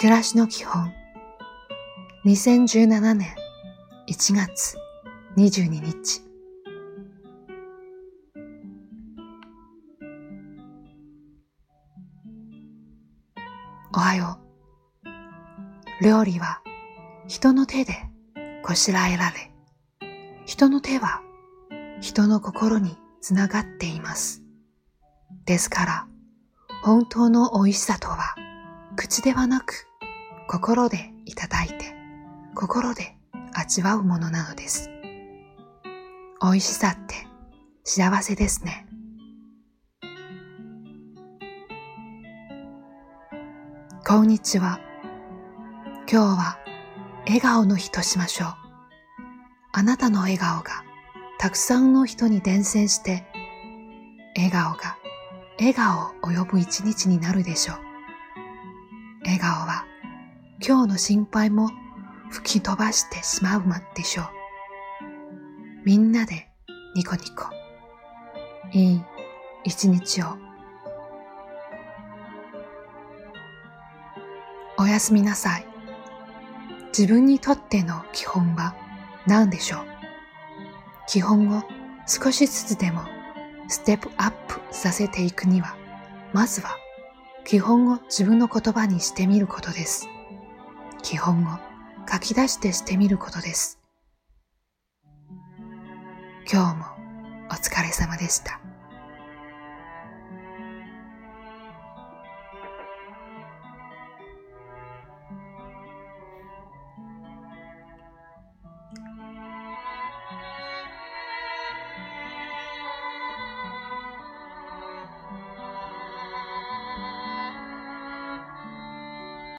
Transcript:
暮らしの基本2017年1月22日おはよう。料理は人の手でこしらえられ、人の手は人の心につながっています。ですから、本当の美味しさとは、口ではなく、心でいただいて、心で味わうものなのです。美味しさって幸せですね。こんにちは。今日は笑顔の日としましょう。あなたの笑顔がたくさんの人に伝染して、笑顔が笑顔を呼ぶ一日になるでしょう。笑顔は今日の心配も吹き飛ばしてしまうでしょう。みんなでニコニコ。いい一日を。おやすみなさい。自分にとっての基本は何でしょう？基本を少しずつでもステップアップさせていくには、まずは基本を自分の言葉にしてみることです。基本を書き出してしてみることです。今日もお疲れ様でした。